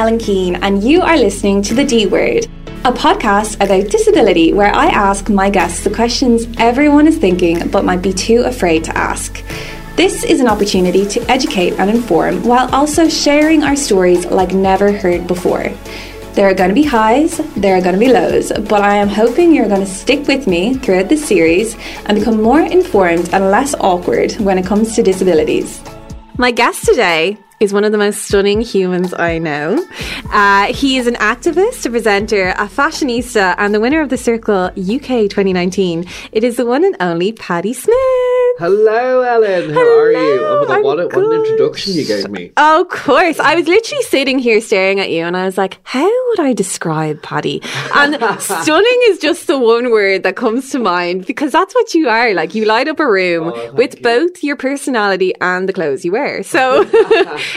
Ellen Keane, and you are listening to The D Word, a podcast about disability where I ask my guests the questions everyone is thinking but might be too afraid to ask. This is an opportunity to educate and inform while also sharing our stories like never heard before. There are going to be highs, there are going to be lows, but I am hoping you're going to stick with me throughout this series and become more informed and less awkward when it comes to disabilities. My guest today is one of the most stunning humans I know. Uh, he is an activist, a presenter, a fashionista, and the winner of the Circle UK 2019. It is the one and only Paddy Smyth. Hello, Ellen. How Hello, are you? Oh God, what, a, what an introduction you gave me. Oh, of course. I was literally sitting here staring at you and I was like, how would I describe Paddy? And stunning is just the one word that comes to mind because that's what you are. Like you light up a room Oh, with you. both your personality and the clothes you wear. So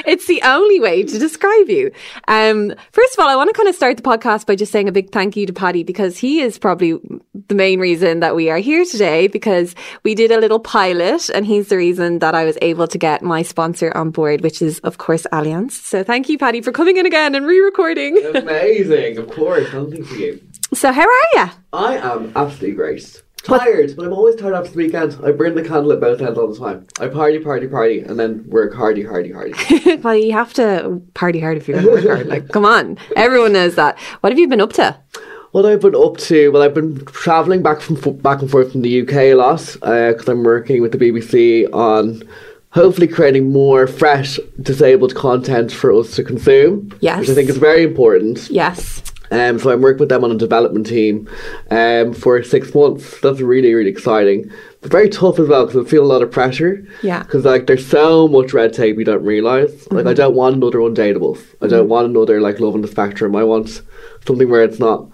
it's the only way to describe you. Um, first of all, I want to kind of start the podcast by just saying a big thank you to Paddy because he is probably the main reason that we are here today because we did a little pilot and he's the reason that I was able to get my sponsor on board, which is of course Allianz. So thank you, Paddy, for coming in again and re-recording. Amazing, of course. For you. So how are you? I am absolutely great. Tired, but I'm always tired after the weekend. I burn the candle at both ends all the time. I party, party, party, and then work hardy, hardy, hardy. well, you have to party hard if you're going to work hard. Like, come on, everyone knows that. What have you been up to? What I've been up to, well, I've been travelling back from back and forth from the UK a lot because I'm working with the BBC on hopefully creating more fresh disabled content for us to consume. Yes. which I think is very important. Yes. Um, so I'm working with them on a development team um, for six months. That's really, really exciting. But very tough as well because I feel a lot of pressure. Yeah. Because like there's so much red tape you don't realize. Like I don't want another Undateables. I don't want another like Love on the Spectrum. I want something where it's not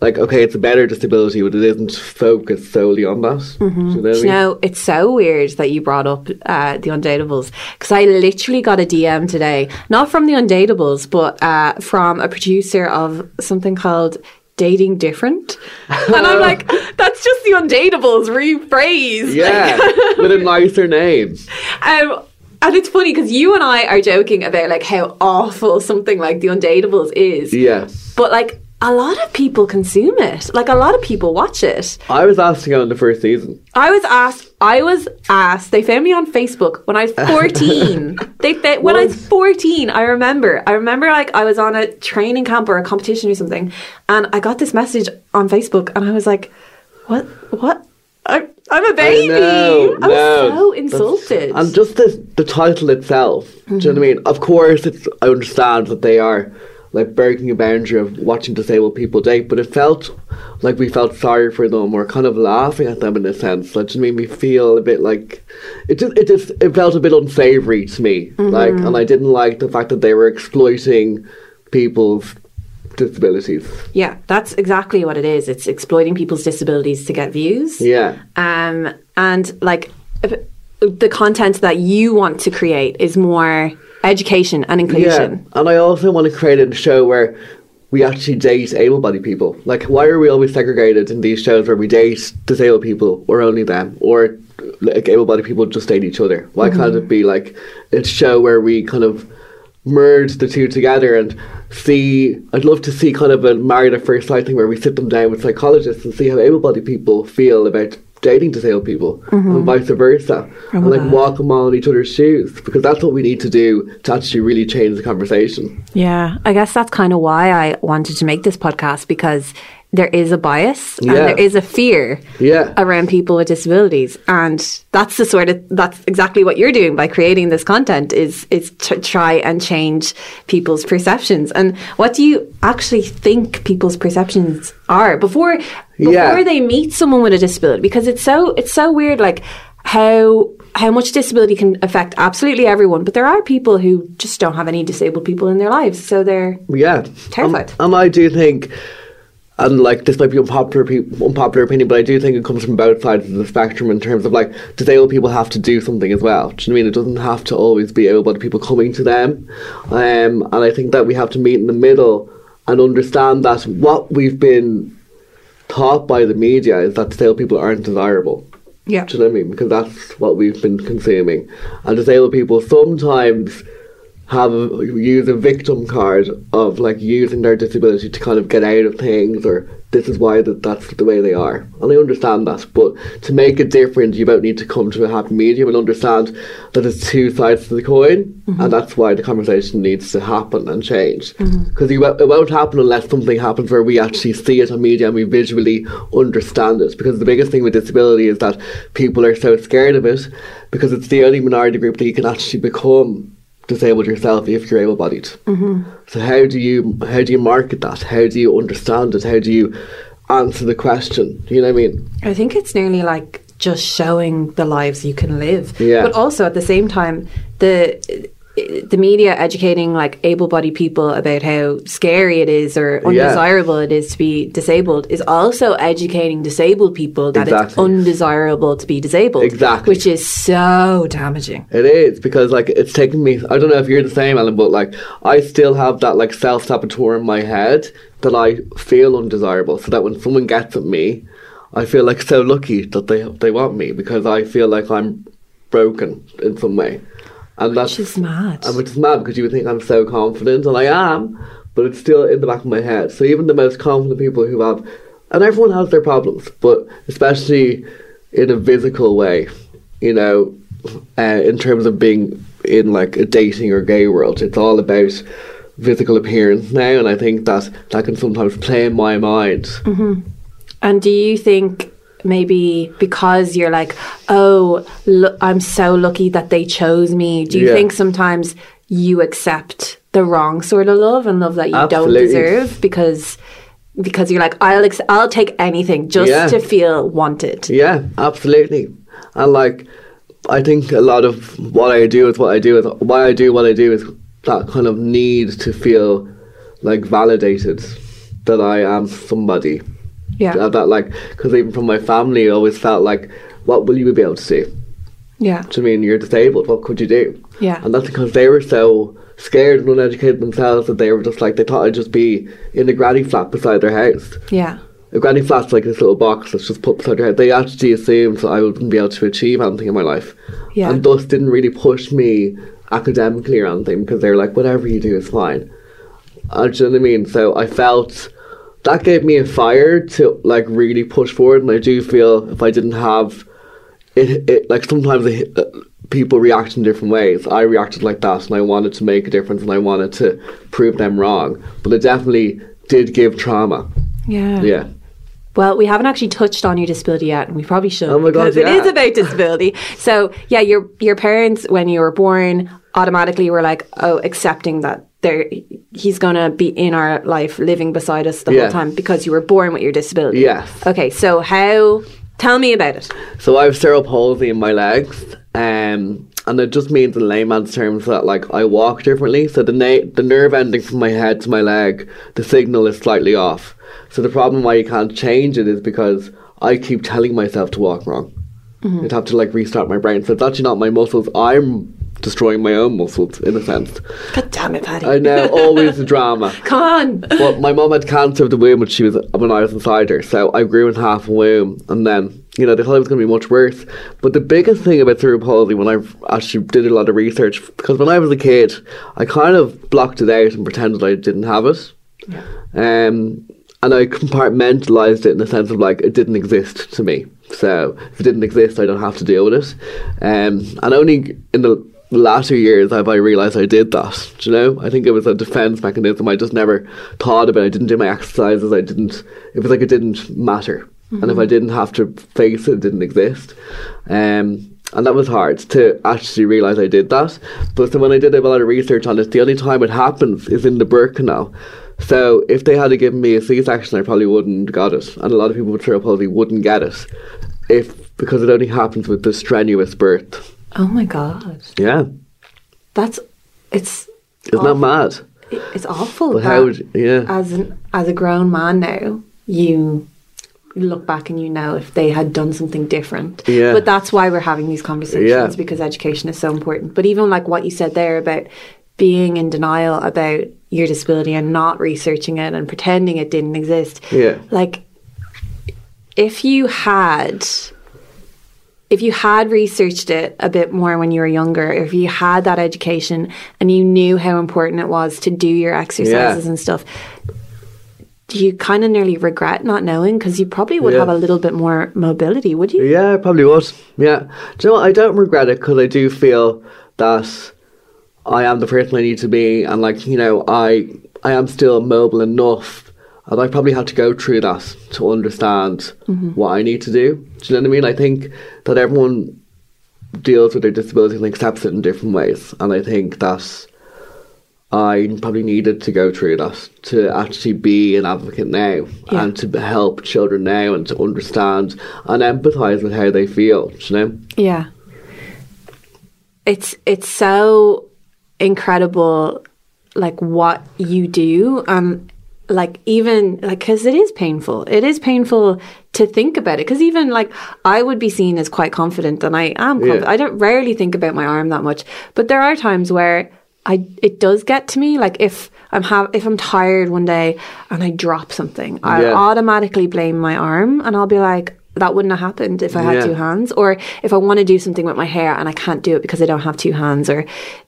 like okay, it's a better disability, but it isn't focused solely on that. Do you know what Do you know, it's so weird that you brought up uh, the Undateables because I literally got a DM today, not from the Undateables, but uh, from a producer of something called Dating Different. and I'm like, that's just the Undateables rephrased. Yeah, with a nicer name. Um, and it's funny because you and I are joking about like how awful something like the Undateables is. Yeah. But like a lot of people consume it. Like a lot of people watch it. I was asked to go in the first season. I was asked. I was asked. They found me on Facebook when I was fourteen. they fa- when I was fourteen. I remember. I remember like I was on a training camp or a competition or something, and I got this message on Facebook, and I was like, "What? What? I, I'm a baby." know, I was no, so insulted. And just the the title itself. Do you know what I mm-hmm. mean? Of course, it's I understand that they are like breaking a boundary of watching disabled people date, but it felt like we felt sorry for them or kind of laughing at them in a sense. That just made me feel a bit like it just it just it felt a bit unsavory to me. Like, and I didn't like the fact that they were exploiting people's disabilities. Yeah, that's exactly what it is. It's exploiting people's disabilities to get views. Yeah. Um, and like if- the content that you want to create is more education and inclusion. Yeah, and I also want to create a show where we actually date able-bodied people. Like, why are we always segregated in these shows where we date disabled people or only them, or like able-bodied people just date each other? Why can't it mm-hmm. be like a show where we kind of merge the two together and see? I'd love to see kind of a married at first sight thing where we sit them down with psychologists and see how able-bodied people feel about dating disabled people. Mm-hmm. And vice versa. Oh, and like walk them on each other's shoes because that's what we need to do to actually really change the conversation. Yeah, I guess that's kind of why I wanted to make this podcast because there is a bias and there is a fear Yeah. around people with disabilities and that's the sort of that's exactly what you're doing by creating this content is is to try and change people's perceptions and what do you actually think people's perceptions are before before Yeah. they meet someone with a disability because it's so it's so weird like how how much disability can affect absolutely everyone but there are people who just don't have any disabled people in their lives so they're yeah Terrified. Um, and I do think and like this might be unpopular pe- unpopular opinion, but I do think it comes from both sides of the spectrum in terms of like disabled people have to do something as well. Do you know what I mean? It doesn't have to always be able-bodied people coming to them, um, and I think that we have to meet in the middle and understand that what we've been taught by the media is that disabled people aren't desirable. yeah Do you know what I mean? Because that's what we've been consuming. And disabled people sometimes have a, use a victim card of like using their disability to kind of get out of things or this is why that that's the way they are. And I understand that but to make it different you both need to come to a happy medium and understand that there's two sides to the coin Mm-hmm. and that's why the conversation needs to happen and change. Because it won't happen unless something happens where we actually see it on media and we visually understand it. Because the biggest thing with disability is that people are so scared of it because it's the only minority group that you can actually become disabled yourself if you're able-bodied. Mm-hmm. So how do you how do you market that? How do you understand it? How do you answer the question? You know what I mean? I think it's nearly like just showing the lives you can live. Yeah. But also at the same time, the the media educating like able-bodied people about how scary it is or undesirable it is to be disabled is also educating disabled people that it's undesirable to be disabled. Exactly. Which is so damaging. It is because like it's taken me. I don't know if you're the same, Ellen, but like I still have that like self saboteur in my head that I feel undesirable. So that when someone gets at me, I feel like so lucky that they they want me because I feel like I'm broken in some way, and that's Which is mad. and which is mad because you would think I'm so confident, and I am, but it's still in the back of my head. So even the most confident people who have, and everyone has their problems, but especially in a physical way, you know, uh, in terms of being in like a dating or gay world, it's all about physical appearance now, and I think that that can sometimes play in my mind. Mm-hmm. And do you think maybe because you're like, oh, lo- I'm so lucky that they chose me, do you Yeah. think sometimes you accept the wrong sort of love and love that you don't deserve because because you're like, I'll ex- I'll take anything just Yeah. to feel wanted. Yeah, absolutely. And like, I think a lot of what I do is what I do is why I do what I do is that kind of need to feel like validated that I am somebody. Yeah. That, that like, because even from my family, I always felt like, what will you be able to do? Yeah. Do you mean you're disabled? What could you do? Yeah. And that's because they were so scared and uneducated themselves that they were just like they thought I'd just be in a granny flat beside their house. Yeah. A granny flat's like this little box that's just put beside your head. They actually assumed that I wouldn't be able to achieve anything in my life. Yeah. And thus didn't really push me academically or anything because they were like, whatever you do is fine. Uh, do you know what I mean? So I felt that gave me a fire to like really push forward. And I do feel if I didn't have it, it like sometimes it, uh, people react in different ways. I reacted like that, and I wanted to make a difference, and I wanted to prove them wrong. But it definitely did give trauma. Yeah. Yeah. Well, we haven't actually touched on your disability yet, and we probably should Oh my God, because it yeah. is about disability. so, yeah, your your parents, when you were born, automatically were like, "Oh, accepting that there he's going to be in our life, living beside us the Yeah. whole time because you were born with your disability." Yes. Okay, so how? Tell me about it. So I have cerebral palsy in my legs, um, and it just means in layman's terms that like I walk differently. So the na- the nerve ending from my head to my leg, the signal is slightly off. So the problem why you can't change it is because I keep telling myself to walk wrong. You'd have to like restart my brain. So it's actually not my muscles. I'm destroying my own muscles in a sense. God damn it, Paddy! I know, always the drama. Come on. But my mum had cancer of the womb when she was when I was inside her, so I grew in half a womb, and then you know they thought it was going to be much worse. But the biggest thing about cerebral palsy, when I actually did a lot of research, because when I was a kid, I kind of blocked it out and pretended I didn't have it, um, and I compartmentalized it in the sense of like it didn't exist to me. So if it didn't exist, I don't have to deal with it. Um, and only in the latter years have I realised I did that. Do you know? I think it was a defence mechanism. I just never thought about it. I didn't do my exercises. I didn't. It was like it didn't matter. And if I didn't have to face it, it didn't exist. Um, and that was hard to actually realise I did that. But so when I did a lot of research on it, the only time it happens is in the birth canal. So if they had given me a C-section, I probably wouldn't got it, and a lot of people with cerebral palsy wouldn't get it, if because it only happens with the strenuous birth. Oh my god, Yeah, that's it's isn't that mad? it's awful. But how would yeah? as an as a grown man now, you look back and you know if they had done something different. Yeah. But that's why we're having these conversations Yeah. because education is so important. But even like what you said there about being in denial about your disability and not researching it and pretending it didn't exist. Yeah. Like if you had if you had researched it a bit more when you were younger, if you had that education and you knew how important it was to do your exercises Yeah. and stuff, do you kind of nearly regret not knowing? Because you probably would Yeah. have a little bit more mobility, would you? Yeah, I probably would. Yeah. Do you know what? I don't regret it because I do feel that I am the person I need to be, and like you know, I I am still mobile enough, and I probably had to go through that to understand what I need to do. Do you know what I mean? I think that everyone deals with their disability and accepts it in different ways, and I think that. I probably needed to go through that to actually be an advocate now Yeah. and to help children now and to understand and empathise with how they feel, you know? Yeah. It's it's so incredible like what you do um like even like cuz it is painful. It is painful to think about it cuz even like I would be seen as quite confident and I am. Yeah. I don't rarely think about my arm that much, but there are times where I it does get to me like if I'm have if I'm tired one day and I drop something, I Yeah. automatically blame my arm and I'll be like that wouldn't have happened if I had Yeah. two hands or if I want to do something with my hair and I can't do it because I don't have two hands or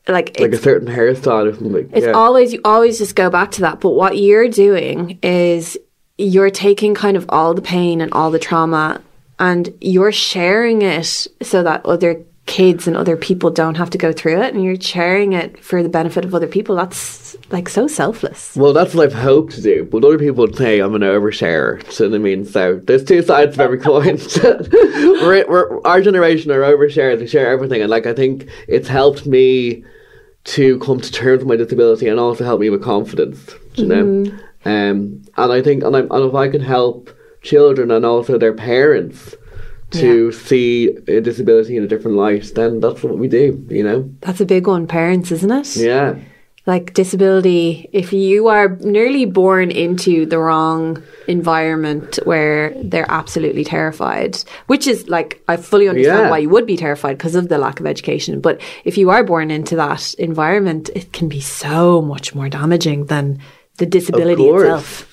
like Like a certain hairstyle or something. it's yeah. always you always just go back to that but what you're doing is you're taking kind of all the pain and all the trauma and you're sharing it so that other kids and other people don't have to go through it and you're sharing it for the benefit of other people that's like so selfless Well, that's what I've hoped to do, but other people would say I'm an oversharer. So I mean, so there's two sides of every coin. we're, we're, our generation are oversharers. We share everything, and like I think it's helped me to come to terms with my disability, and also helped me with confidence. You know, um, and I think, and, I'm, and if I can help children and also their parents to see a disability in a different light, then that's what we do. You know, that's a big one parents isn't it yeah. like disability if you are nearly born into the wrong environment where they're absolutely terrified which is like i fully understand Yeah. why you would be terrified because of the lack of education but if you are born into that environment it can be so much more damaging than the disability course. itself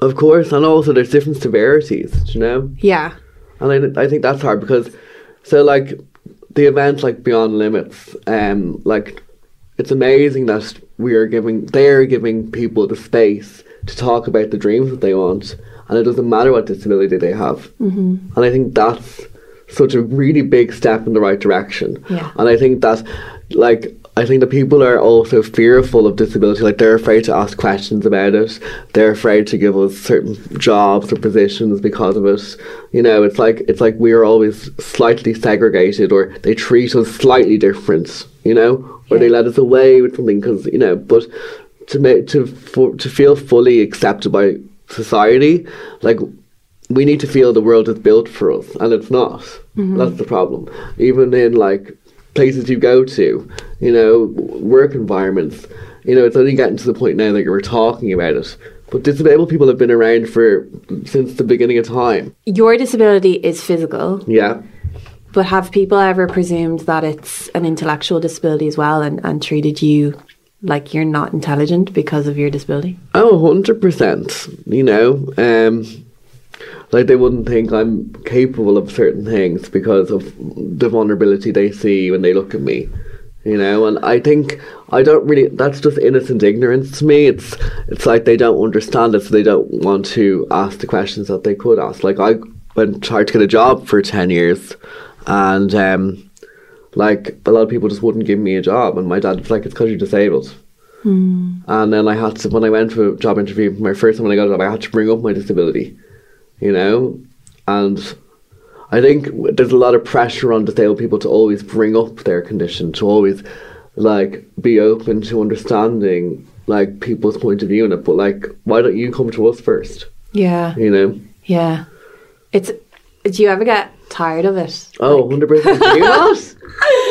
Of course, and also there's different severities. You know. yeah And I, I think that's hard because, so like, the events like Beyond Limits, um, like, it's amazing that we are giving, they're giving people the space to talk about the dreams that they want, and it doesn't matter what disability they have. Mm-hmm. And I think that's such a really big step in the right direction. Yeah. And I think that, like, I think that people are also fearful of disability. Like they're afraid to ask questions about it. They're afraid to give us certain jobs or positions because of it. You know, it's like it's like we are always slightly segregated, or they treat us slightly different. You know, or they let us away with something because you know. But to make to for, to feel fully accepted by society, like we need to feel the world is built for us, and it's not. Mm-hmm. That's the problem. Even in like places you go to, you know, work environments, you know, it's only getting to the point now that you're talking about it. But disabled people have been around for since the beginning of time. your disability is physical Yeah. but have people ever presumed that it's an intellectual disability as well and, and treated you like you're not intelligent because of your disability Oh, 100%. You know, um, like they wouldn't think I'm capable of certain things because of the vulnerability they see when they look at me. You know, and I think I don't really. That's just innocent ignorance to me. It's it's like they don't understand it, so they don't want to ask the questions that they could ask. Like I went tried to get a job for ten years, and um, like a lot of people just wouldn't give me a job, and my dad was like, "It's because you're disabled." And then I had to, when I went for a job interview, my first time when I got a job, I had to bring up my disability, you know? And I think there's a lot of pressure on disabled people to always bring up their condition, to always, like, be open to understanding, like, people's point of view in it. But, like, why don't you come to us first, yeah you know? Yeah. It's do you ever get tired of it? Oh, 100%. Do you not?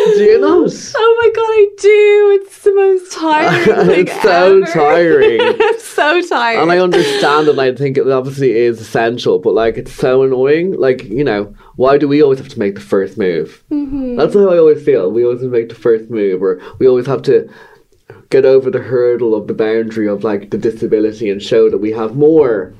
Do you not? Oh my god, I do. It's the most tiring It's so ever. tiring. I'm so tired. And I understand and I think it obviously is essential, but like it's so annoying. Like, you know, why do we always have to make the first move? Mm-hmm. That's how I always feel. We always make the first move, or we always have to get over the hurdle of the boundary of like the disability and show that we have more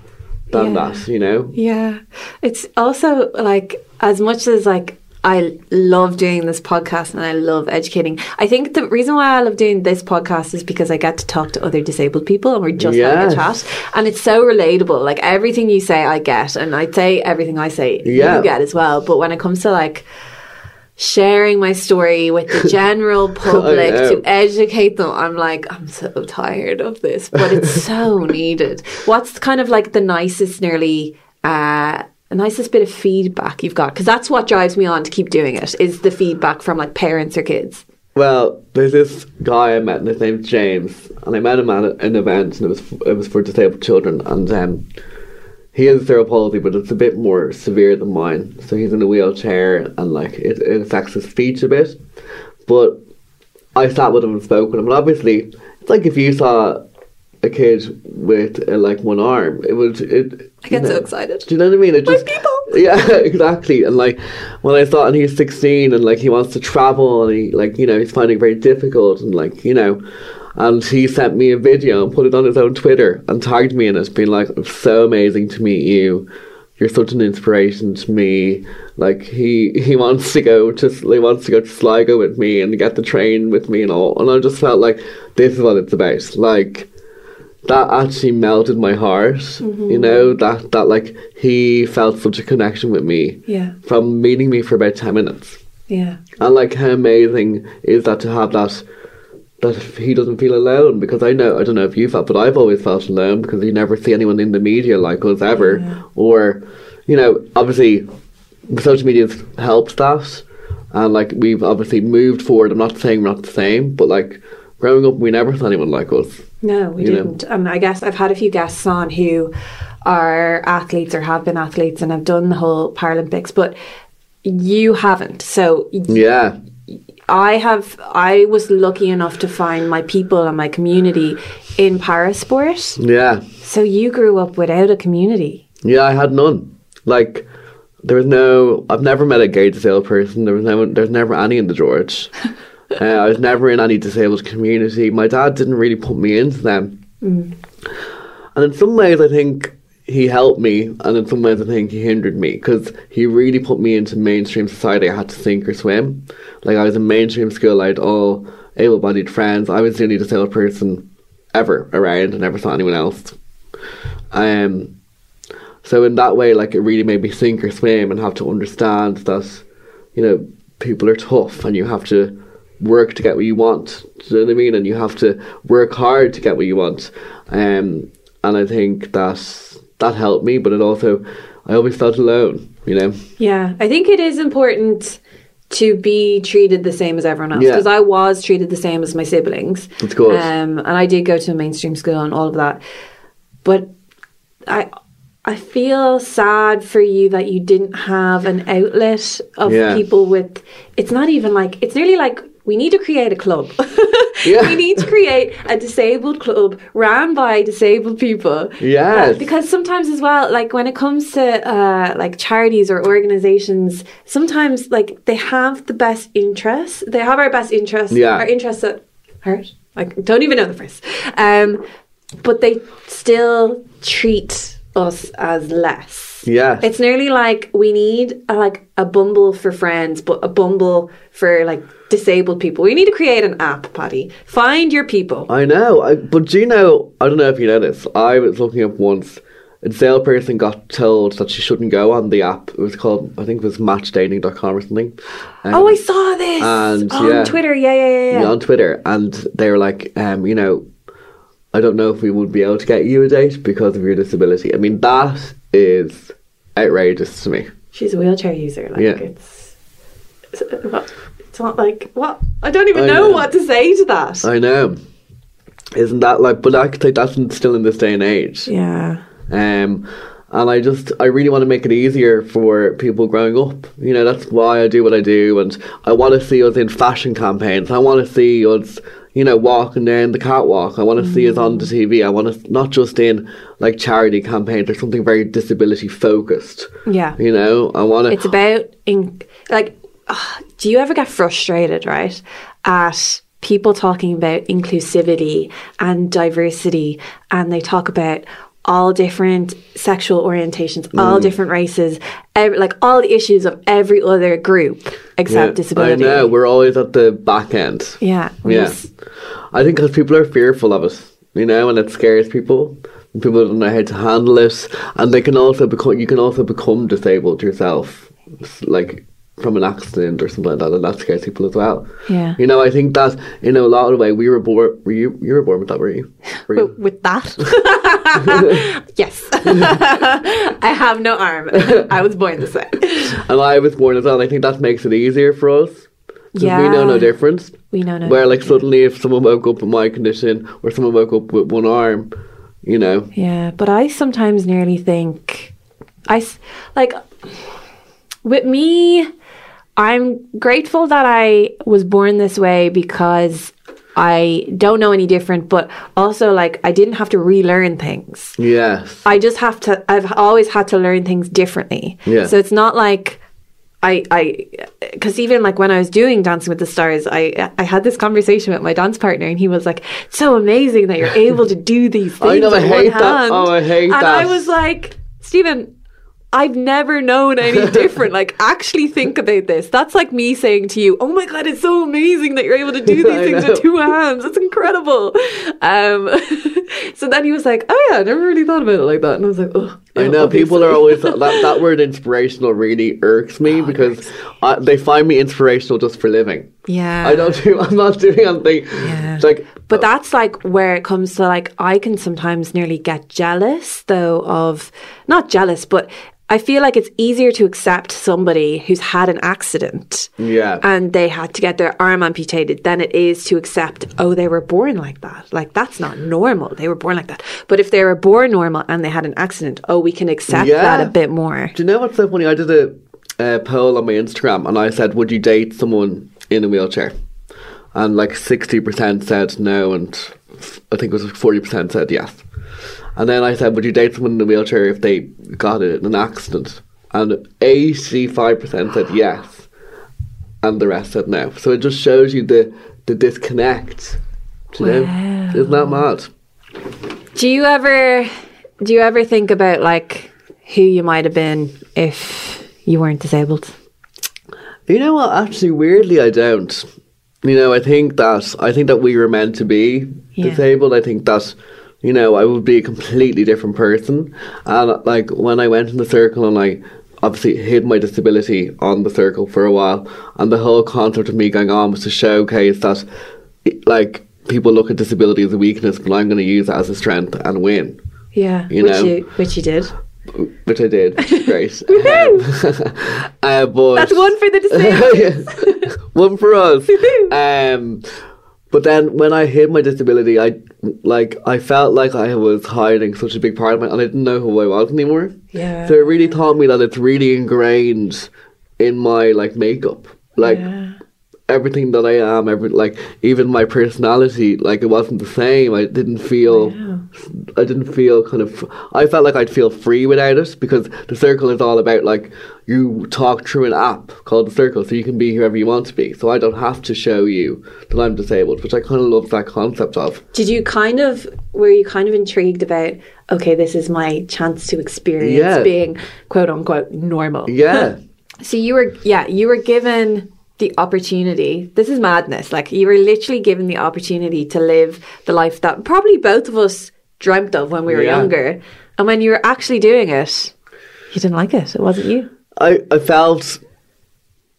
than Yeah. that, you know? Yeah. It's also like as much as like I love doing this podcast and I love educating. I think the reason why I love doing this podcast is because I get to talk to other disabled people and we're just Yes. having a chat. And it's so relatable. Like everything you say, I get. And I'd say everything I say, Yeah. you get as well. But when it comes to like, Sharing my story with the general public to educate them. I'm like, I'm so tired of this, but it's so needed. What's kind of like the nicest, nearly, uh, the nicest bit of feedback you've got? Because that's what drives me on to keep doing it. Is the feedback from like parents or kids? Well, there's this guy I met, and his name's James, and I met him at an event, and it was it was for disabled children, and um, he has cerebral palsy, but it's a bit more severe than mine. So he's in a wheelchair, and like it, it affects his speech a bit. But I sat with him and spoke with him, and obviously, it's like if you saw a kid with uh, like one arm, it would it. I get you so excited. Do you know what I mean? It My just people. yeah, exactly. And like when I thought, and he's sixteen, and like he wants to travel, and he like you know he's finding it very difficult, and like you know, and he sent me a video and put it on his own Twitter and tagged me in it, being like, "It's so amazing to meet you. You're such an inspiration to me." Like he he wants to go to he wants to go to Sligo with me and get the train with me and all, and I just felt like this is what it's about, like that actually melted my heart. Mm-hmm. You know that that like he felt such a connection with me Yeah. from meeting me for about ten minutes, Yeah. and like how amazing is that to have that that he doesn't feel alone because I know I don't know if you felt, but I've always felt alone because you never see anyone in the media like us ever, or you know obviously social media's helped that, and like we've obviously moved forward. I'm not saying we're not the same, but like growing up, we never saw anyone like us. No, we didn't. And I guess I've had a few guests on who are athletes or have been athletes and have done the whole Paralympics, but you haven't. So Yeah, I have. I was lucky enough to find my people and my community in parasport. yeah. So you grew up without a community. Yeah, I had none. Like, there was no. I've never met a gay disabled person. There was no. There's never any in the George. uh, I was never in any disabled community. My dad didn't really put me into them. And in some ways, I think he helped me, and in some ways, I think he hindered me because he really put me into mainstream society. I had to sink or swim. Like I was in mainstream school. I had all able-bodied friends. I was the only disabled person ever around. I never saw anyone else. Um, so in that way, like it really made me sink or swim and have to understand that, you know, people are tough and you have to work to get what you want. Do you know what I mean? And you have to work hard to get what you want. Um, and I think that that helped me, but it also, I always felt alone. You know? Yeah, I think it is important to be treated the same as everyone else Yeah. because I was treated the same as my siblings. That's good. Um, and I did go to a mainstream school and all of that, but I. I feel sad for you that you didn't have an outlet of Yeah. people with. It's not even like it's nearly like we need to create a club. Yeah. we need to create a disabled club ran by disabled people. Yes. Uh, because sometimes as well, like when it comes to uh, like charities or organizations, sometimes like they have the best interests. They have our best interests. Yeah. Our interests at heart. Like don't even know the phrase. Um, but they still treat us as less. Yeah. It's nearly like we need a, like a Bumble for friends, but a Bumble for like disabled people. We need to create an app, Paddy. Find your people. I know, I, but do you know? I don't know if you know this. I was looking up once. A disabled person got told that she shouldn't go on the app. It was called, I think it was matchdating.com or something. Um, oh, I saw this and, on yeah. Twitter. Yeah, yeah, yeah, yeah. on Twitter, and they were like, um, you know, I don't know if we would be able to get you a date because of your disability. I mean, that is outrageous to me. She's a wheelchair user. Like Yeah. it's, it's not like what I don't even I know know. what to say to that. I know, isn't that like? But I could say that's still in this day and age. yeah. Um, and I just, I really want to make it easier for people growing up. You know, that's why I do what I do. And I want to see us in fashion campaigns. I want to see us, you know, walking down the catwalk. I want to see us on the TV. I want to, not just in like charity campaigns or something very disability focused. Yeah. You know, I want to. It's about in like. Ah, do you ever get frustrated, right, at people talking about inclusivity and diversity, and they talk about all different sexual orientations, Mm. all different races, ev- like all the issues of every other group except disability. I know we're always at the back end. Yeah. Yeah. just- I think because people are fearful of it, you know, and it scares people. And People don't know how to handle it, and they can also become. You can also become disabled yourself, like from an accident or something like that, and that scares people as well. Yeah. You know, I think that in a lot of the way we were born. Were you? You were born with that, were you? Were you? With- that? yes. I have no arm. I was born this way. and I was born as well. And I think that makes it easier for us. 'cause we know no difference. We know no difference. Where like suddenly, if someone woke up with my condition, or someone woke up with one arm, you know, Yeah, but I sometimes nearly think I s- like with me I'm grateful that I was born this way because I don't know any different but also like I didn't have to relearn things. yes, I just have to I've always had to learn things differently. Yeah. So it's not like I I because even like when I was doing Dancing with the Stars, I I had this conversation with my dance partner, and he was like, "So amazing that you're able to do these things." I know, I hate that. hand." Oh, I hate and that. I was like, Stephen. I've never known any different. like, actually think about this. That's like me saying to you, "Oh my god, it's so amazing that you're able to do these things know. with two hands. It's incredible." Um, so then he was like, "Oh yeah, I never really thought about it like that." And I was like, "Oh, I know people are always that that word inspirational really irks me Oh, because I, they find me inspirational just for living. Yeah, I don't do. I'm not doing anything. Yeah. It's like, But uh, that's like where it comes to like I can sometimes nearly get jealous though of not jealous, but I feel like it's easier to accept somebody who's had an accident yeah, and they had to get their arm amputated than it is to accept, oh, they were born like that. Like that's not normal. They were born like that. But if they were born normal and they had an accident, oh, we can accept Yeah. that a bit more. Do you know what's so funny? I did a, a poll on my Instagram and I said, "Would you date someone in a wheelchair?" And like sixty percent said no, and I think it was forty percent said yes. And then I said, "Would you date someone in a wheelchair if they got it in an accident?" And eighty-five percent said yes, and the rest said no. So it just shows you the the disconnect. Do you know? Wow. Isn't that mad? Do you ever do you ever think about like who you might have been if you weren't disabled? You know what? Actually, weirdly, I don't. You know, I think that I think that we were meant to be Yeah. disabled. I think that you know I would be a completely different person. And like when I went in the circle and I obviously hid my disability on the circle for a while, and the whole concept of me going on was to showcase that like people look at disability as a weakness, but I'm going to use it as a strength and win. Yeah, You which know. you which you did. Which I did, which is great. Um, uh, but That's one for the disabled. One for us. um, but then when I hid my disability, I like I felt like I was hiding such a big part of my, and I didn't know who I was anymore. Yeah. So it really taught me that it's really ingrained in my like makeup, like Yeah. everything that I am. Every like even my personality, like it wasn't the same. I didn't feel. I didn't feel kind of. I felt like I'd feel free without it because the circle is all about like you talk through an app called the circle, so you can be whoever you want to be. So I don't have to show you that I'm disabled, which I kind of love that concept of. Did you kind of were you kind of intrigued about okay, this is my chance to experience Yeah. being quote unquote normal. Yeah, So you were yeah, you were given the opportunity. This is madness. Like you were literally given the opportunity to live the life that probably both of us dreamt of when we were Yeah. younger. And when you were actually doing it, you didn't like it. It wasn't you. I I felt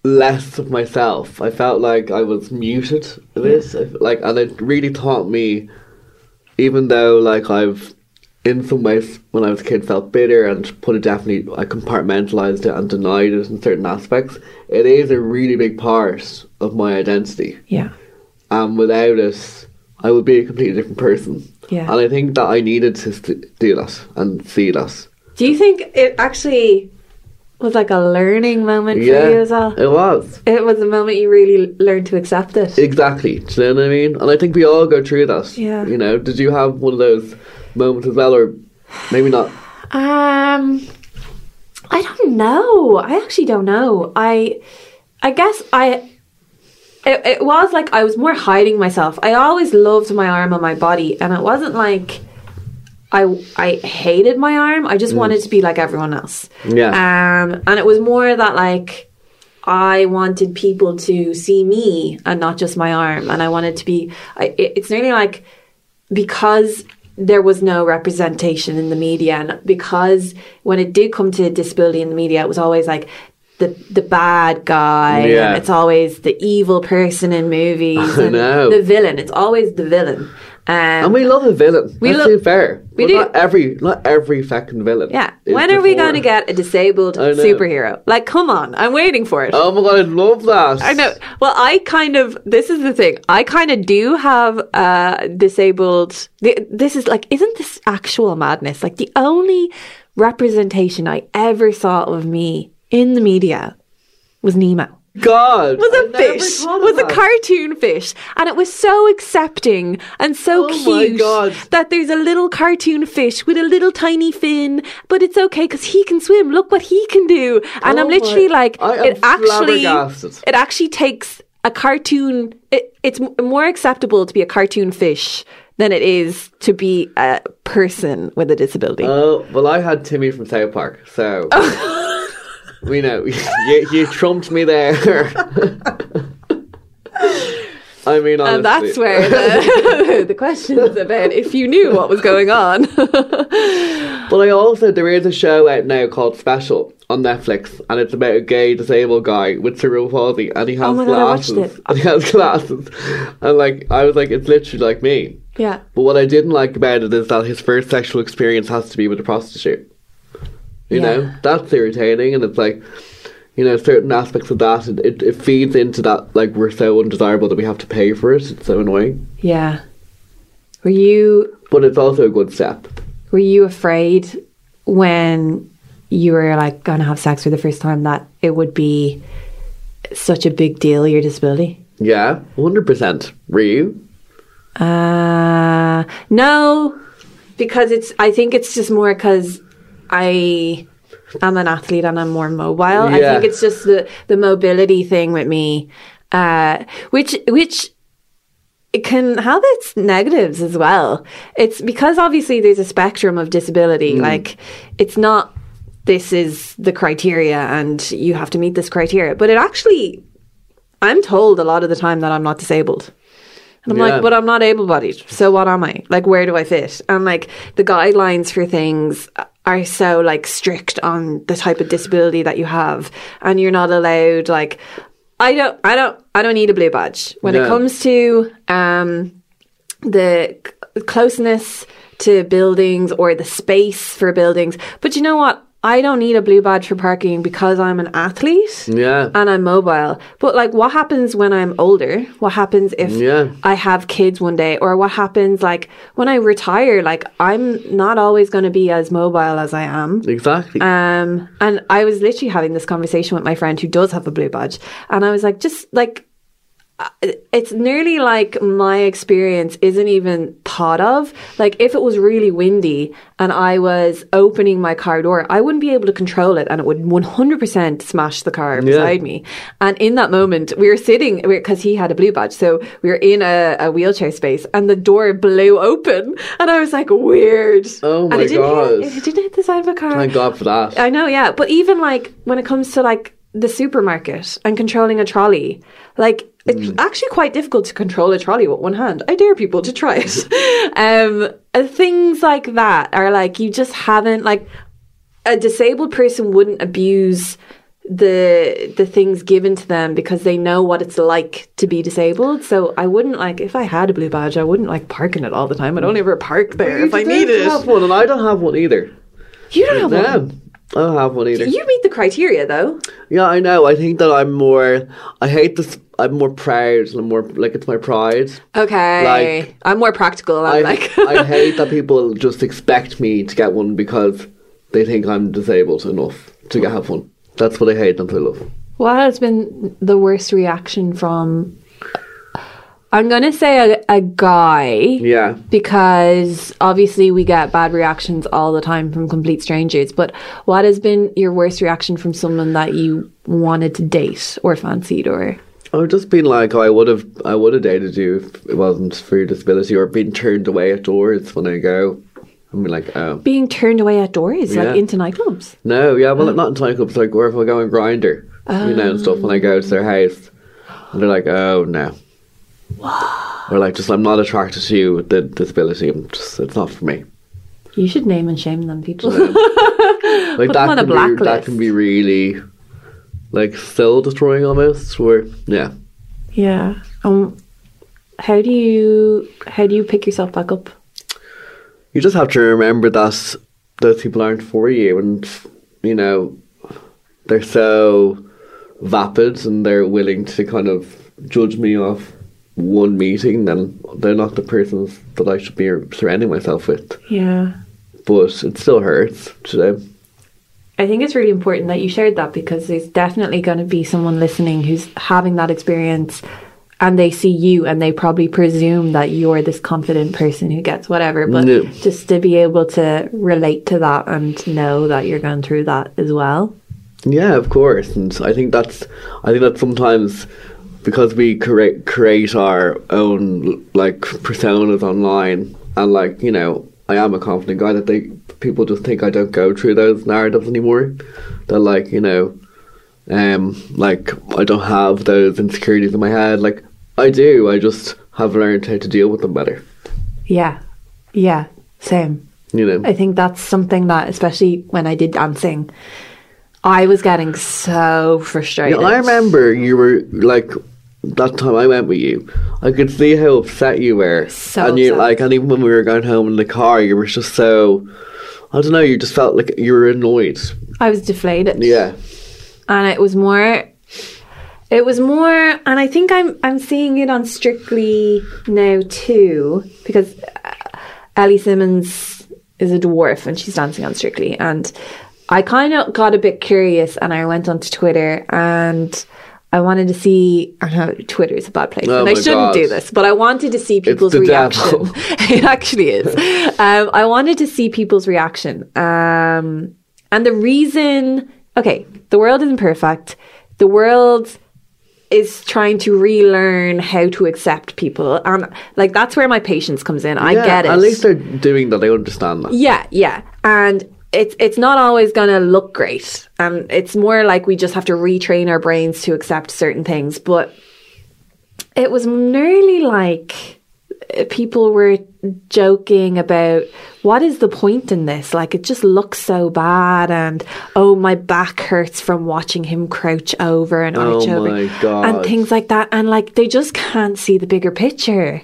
less of myself. I felt like I was muted this. F- like, and it really taught me, even though like I've in some ways when I was a kid felt bitter and put it definitely I compartmentalized it and denied it in certain aspects. It is a really big part of my identity, Yeah. and without it, I would be a completely different person. Yeah. And I think that I needed to st- do that and see that. Do you think it actually was like a learning moment for you as well? it was. It was the moment you really learned to accept it. Exactly. Do you know what I mean? And I think we all go through that. Yeah. You know, did you have one of those moments as well, or maybe not? Um, I don't know. I actually don't know. I, I guess I. It, it was like I was more hiding myself. I always loved my arm and my body, and it wasn't like I I hated my arm. I just wanted to be like everyone else. Yeah. Um, and it was more that like I wanted people to see me and not just my arm, and I wanted to be. I, it, it's nearly like because there was no representation in the media, and because when it did come to disability in the media, it was always like. The, the bad guy Yeah. and it's always the evil person in movies I know. the villain it's always the villain um, And we love a villain. We Let's lo- fair. we Well, do. Not every, not every fucking villain. yeah when are we going to get a disabled superhero like come on i'm waiting for it Oh my god, I love that. I know. Well, I kind of. This is the thing. I kind of do have uh, disabled. th- This is like, isn't this actual madness? Like the only representation I ever saw of me in the media was Nemo. God. Was a fish. Was a cartoon fish, and it was so accepting and so Oh my cute that there's a little cartoon fish with a little tiny fin, but it's okay because he can swim. Look what he can do, and Oh I'm my- literally like, I it actually, it actually takes a cartoon. It, it's more acceptable to be a cartoon fish than it is to be a person with a disability. Oh, well, I had Timmy from South Park, so. we know. You, you trumped me there. I mean, honestly. and that's where the, the question is about if you knew what was going on. But I also there is a show out now called Special on Netflix, and it's about a gay disabled guy with cerebral palsy, and he oh has Oh my God, I watched it. and he has glasses, and like I was like, it's literally like me. yeah. But what I didn't like about it is that his first sexual experience has to be with a prostitute. You Yeah. know, that's irritating, and it's like, you know, certain aspects of that, it, it, it feeds into that, like, we're so undesirable that we have to pay for it. It's so annoying. Yeah. Were you But it's also a good step. were you afraid when you were like going to have sex for the first time that it would be such a big deal your disability? Yeah, 100%. Were you? Uh no, because it's I think it's just more cuz I am an athlete and I'm more mobile. I think it's just the the mobility thing with me uh which which it can have its negatives as well. It's because obviously there's a spectrum of disability. Like it's not this is the criteria and you have to meet this criteria. But it actually I'm told a lot of the time that I'm not disabled. And I'm Yeah. like, but I'm not able bodied. So what am I? Like where do I fit? And like the guidelines for things are so like strict on the type of disability that you have and you're not allowed like I don't I don't I don't need a blue badge. When it comes to um the c- closeness to buildings or the space for buildings. But you know what? I don't need a blue badge for parking because I'm an athlete Yeah. and I'm mobile. But like, what happens when I'm older? What happens if Yeah. I have kids one day? Or what happens like when I retire? Like, I'm not always going to be as mobile as I am. Exactly. Um, and I was literally having this conversation with my friend who does have a blue badge, and I was like, just like, it's nearly like my experience isn't even thought of. Like, if it was really windy and I was opening my car door, I wouldn't be able to control it, and it would 100% smash the car beside me. And in that moment, we were sitting because he had a blue badge, so we were in a, a wheelchair space, and the door blew open, and I was like, weird. Oh and my it didn't God. Hit, it didn't hit the side of a car. Thank God for that. I know, yeah. But even like when it comes to like the supermarket and controlling a trolley, like it's actually quite difficult to control a trolley with one hand. I dare people to try it. um, uh, things like that are like you just haven't like a disabled person wouldn't abuse the the things given to them because they know what it's like to be disabled. So I wouldn't like if I had a blue badge, I wouldn't like parking it all the time. I'd only ever park there if I needed don't have it. one, and I don't have one either. You don't have one. I don't have one either. You meet the criteria though. Yeah, I know. I think that I'm more. I hate this. I'm more proud, and I'm more like it's my pride. Okay. Like- I'm more practical. I'm I like, I hate that people just expect me to get one because they think I'm disabled enough to get have one. That's what I hate and I love. what has been the worst reaction from? I'm gonna say a, a guy Yeah. because obviously we get bad reactions all the time from complete strangers. But what has been your worst reaction from someone that you wanted to date or fancied or? I've just been like, oh, I would have, I would have dated you if it wasn't for your disability, or been turned away at doors when I go. and be like, oh. Being turned away at doors, Yeah. like into nightclubs. No, yeah, well, oh. not in nightclubs, like, or if I go and Grindr, you know, and stuff, when I go to their house, and they're like, oh, no. Or like, just, I'm not attracted to you with the disability, I'm just, it's not for me. You should name and shame them people. Like, Put that, them on a can be, that can be really, like, soul destroying almost, where, yeah. yeah. Um, how do you how do you pick yourself back up? You just have to remember that those people aren't for you, and you know they're so vapid and they're willing to kind of judge me off one meeting. Then they're not the persons that I should be surrounding myself with. Yeah. But it still hurts, know. I think it's really important that you shared that because there's definitely going to be someone listening who's having that experience and they see you and they probably presume that you're this confident person who gets whatever. But No. just to be able to relate to that and know that you're going through that as well. Yeah, of course, and I think that's I think that sometimes because we create create our own like personas online, and like you know, I am a confident guy that they people just think I don't go through those narratives anymore. That like you know, um, like I don't have those insecurities in my head. Like I do, I just have learned how to deal with them better. Yeah. Yeah. Same. You know, I think that's something that, especially when I did dancing, I was getting so frustrated. Yeah, I remember you were like that time I went with you. I could see how upset you were, So and you upset. like, and even when we were going home in the car, you were just so. I don't know. You just felt like you were annoyed. I was deflated. Yeah, and it was more it was more and i think i'm i'm seeing it on strictly now too because uh, ellie simmonds is a dwarf and she's dancing on strictly and i kind of got a bit curious and i went onto twitter and I wanted to see. I know Twitter is a bad place, Oh and I shouldn't God. do this. But I wanted to see people's reaction. it actually is. Um, I wanted to see people's reaction. Um, and the reason, okay, the world isn't perfect. The world is trying to relearn how to accept people. And like, that's where my patience comes in. I yeah. get it. At least they're doing that. I understand that. Yeah, yeah. And it's it's not always going to look great. And it's more like we just have to retrain our brains to accept certain things. But it was nearly like uh, people were joking about what is the point in this? Like it just looks so bad and oh my back hurts from watching him crouch over and Oh arch over God. and things like that and like they just can't see the bigger picture.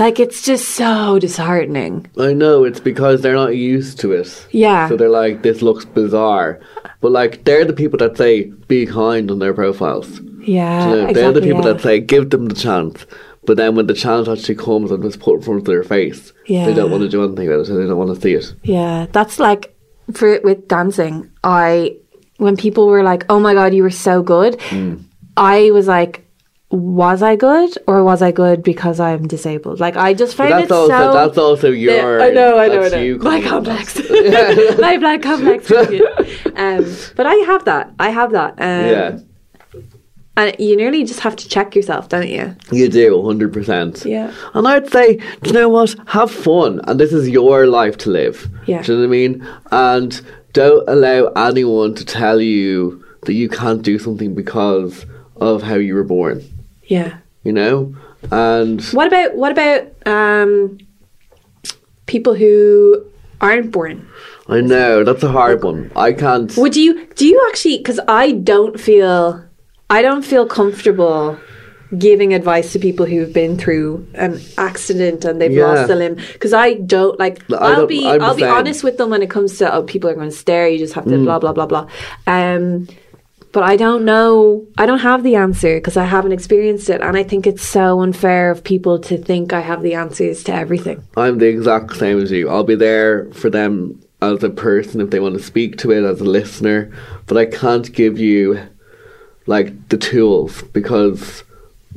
Like it's just so disheartening. I know it's because they're not used to it. Yeah. So they're like, this looks bizarre. But like, they're the people that say be kind on their profiles. Yeah, You know, exactly, they're the people yeah. that say give them the chance. But then when the chance actually comes and it's put in front of their face, Yeah. they don't want to do anything about it. So they don't want to see it. Yeah, that's like for with dancing. I when people were like, "Oh my god, you were so good," Mm. I was like, "Was I good, or was I good because I'm disabled?" Like I just But find that's it also so. that's also your. I know, I know, I know. My complex. My black complex. um, but I have that. I have that. Um, yeah, And you nearly just have to check yourself, don't you? you do hundred percent. Yeah. And I'd say, do you know what? Have fun, and this is your life to live. Yeah. Do you know what I mean? And don't allow anyone to tell you that you can't do something because of how you were born. Yeah. You know, and What about what about um, people who aren't born? I know that's a hard one. I can't. Would you do you actually because I don't feel I don't feel comfortable giving advice to people who've been through an accident and they've Yeah. lost a limb because I don't like I I'll don't- be I'm I'll be honest with them when it comes to oh people are going to stare you just have Mm. to blah blah blah blah um but I don't know I don't have the answer because I haven't experienced it and I think it's so unfair of people to think I have the answers to everything I'm the exact same as you. I'll be there for them as a person if they want to speak to it as a listener, but I can't give you like the tools because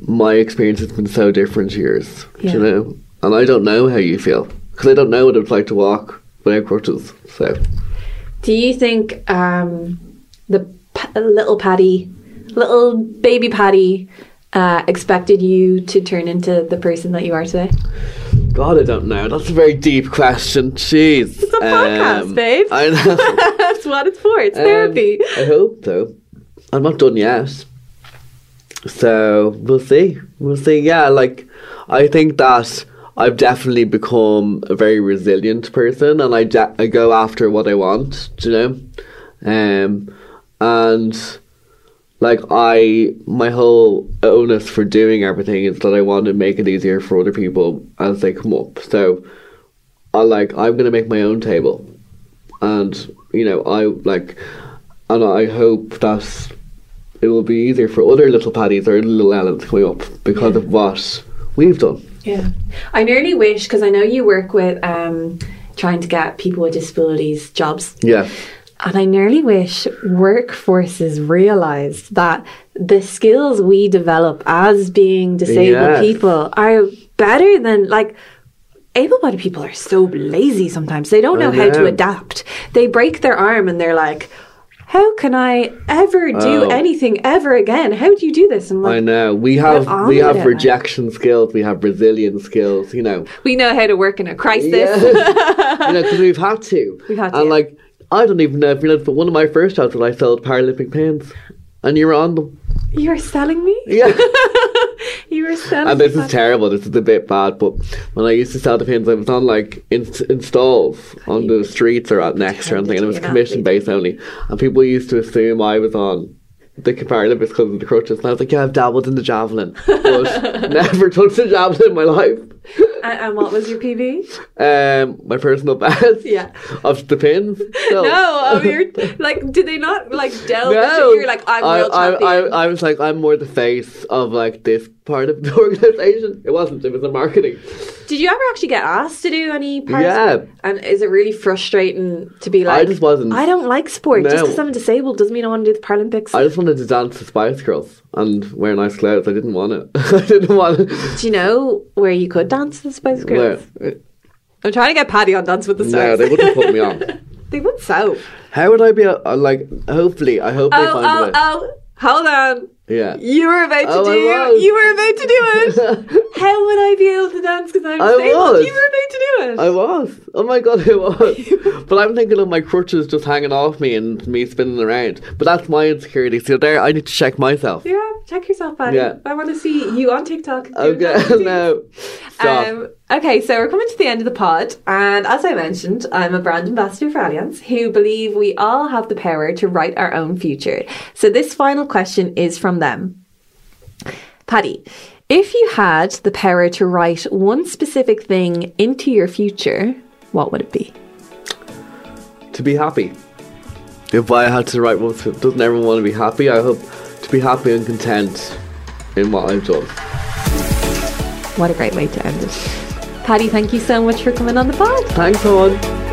my experience has been so different to yours. Yeah. You know, and I don't know how you feel because I don't know what it's like to walk without crutches. So Do you think um, the p- little Paddy, little baby Paddy, uh, expected you to turn into the person that you are today? God, I don't know. That's a very deep question. Jeez. It's a podcast, babe. I know. That's what it's for. It's Um, therapy. I hope so. I'm not done yet. So we'll see. We'll see. Yeah, like I think that I've definitely become a very resilient person, and I de- I go after what I want. You know, um, and like I my whole onus for doing everything is that I want to make it easier for other people as they come up. So I like I'm gonna make my own table, and you know I like, and I hope that it will be easier for other little paddies or little Ellens coming up because of what we've done. Yeah. I nearly wish, because I know you work with um, trying to get people with disabilities jobs. Yeah, And I nearly wish workforces realised that the skills we develop as being disabled people are better than like able bodied people are so lazy sometimes. They don't I know oh, how to adapt. They break their arm and they're like, How can I ever do Oh. anything ever again? How do you do this? I'm I know. We have we have like. rejection skills. We have resilience skills. You know. we know how to work in a crisis. Yeah. you know, because we've had to. We've had to, And yeah. like, I don't even know if you know, but one of my first jobs was I sold Paralympic pins, and you were on them. You were selling me? Yeah. You were selling and this is terrible. This is a bit bad, but when I used to sell the pins, I was on like in, in stalls on the streets or at next or anything, and it was commission based only. And people used to assume I was on the Paralympics because of the crutches. And I was like, yeah, I've dabbled in the javelin, but never touched a javelin in my life. And, and what was your PB? Um, my personal best. Yeah. Of the pins. So- No, of your like, did they not like delve No, into? You're like, I'm I, world I, champion. I, I was like, I'm more the face of like this part of the organization. It wasn't. It was the marketing. Did you ever actually get asked to do any parts? Yeah. And is it really frustrating to be like, I just wasn't- I don't like sport. Just because I'm disabled doesn't mean I want to do the Paralympics. I just wanted to dance the Spice Girls and wear nice clothes. I didn't want it. I didn't want it. do you know where you could dance the Spice Girls? Where? I'm trying to get Paddy on Dance with the No, they wouldn't put me on. they would so. How would I be uh, like? Hopefully, I hope they Oh, find a oh, way. oh. Hold on. Yeah. You were about to Oh, do. You were about to do it. How would I be able to dance because I'm I was. You were about to do it. I was. Oh my god, I was. but I'm thinking of my crutches just hanging off me and me spinning around. But that's my insecurity. So there, I need to check myself. Yeah, check yourself, Paddy. Yeah. I want to see you on TikTok. Okay, no. Stop. Um, okay, so we're coming to the end of the pod, and as I mentioned, I'm a brand ambassador for Allianz who believe we all have the power to write our own future. So this final question is from them. Paddy, if you had the power to write one specific thing into your future, what would it be? to be happy. If I had to write one, doesn't everyone want to be happy? I hope to be happy and content in what I've done. What a great way to end it. Paddy, thank you so much for coming on the pod. Thanks, on.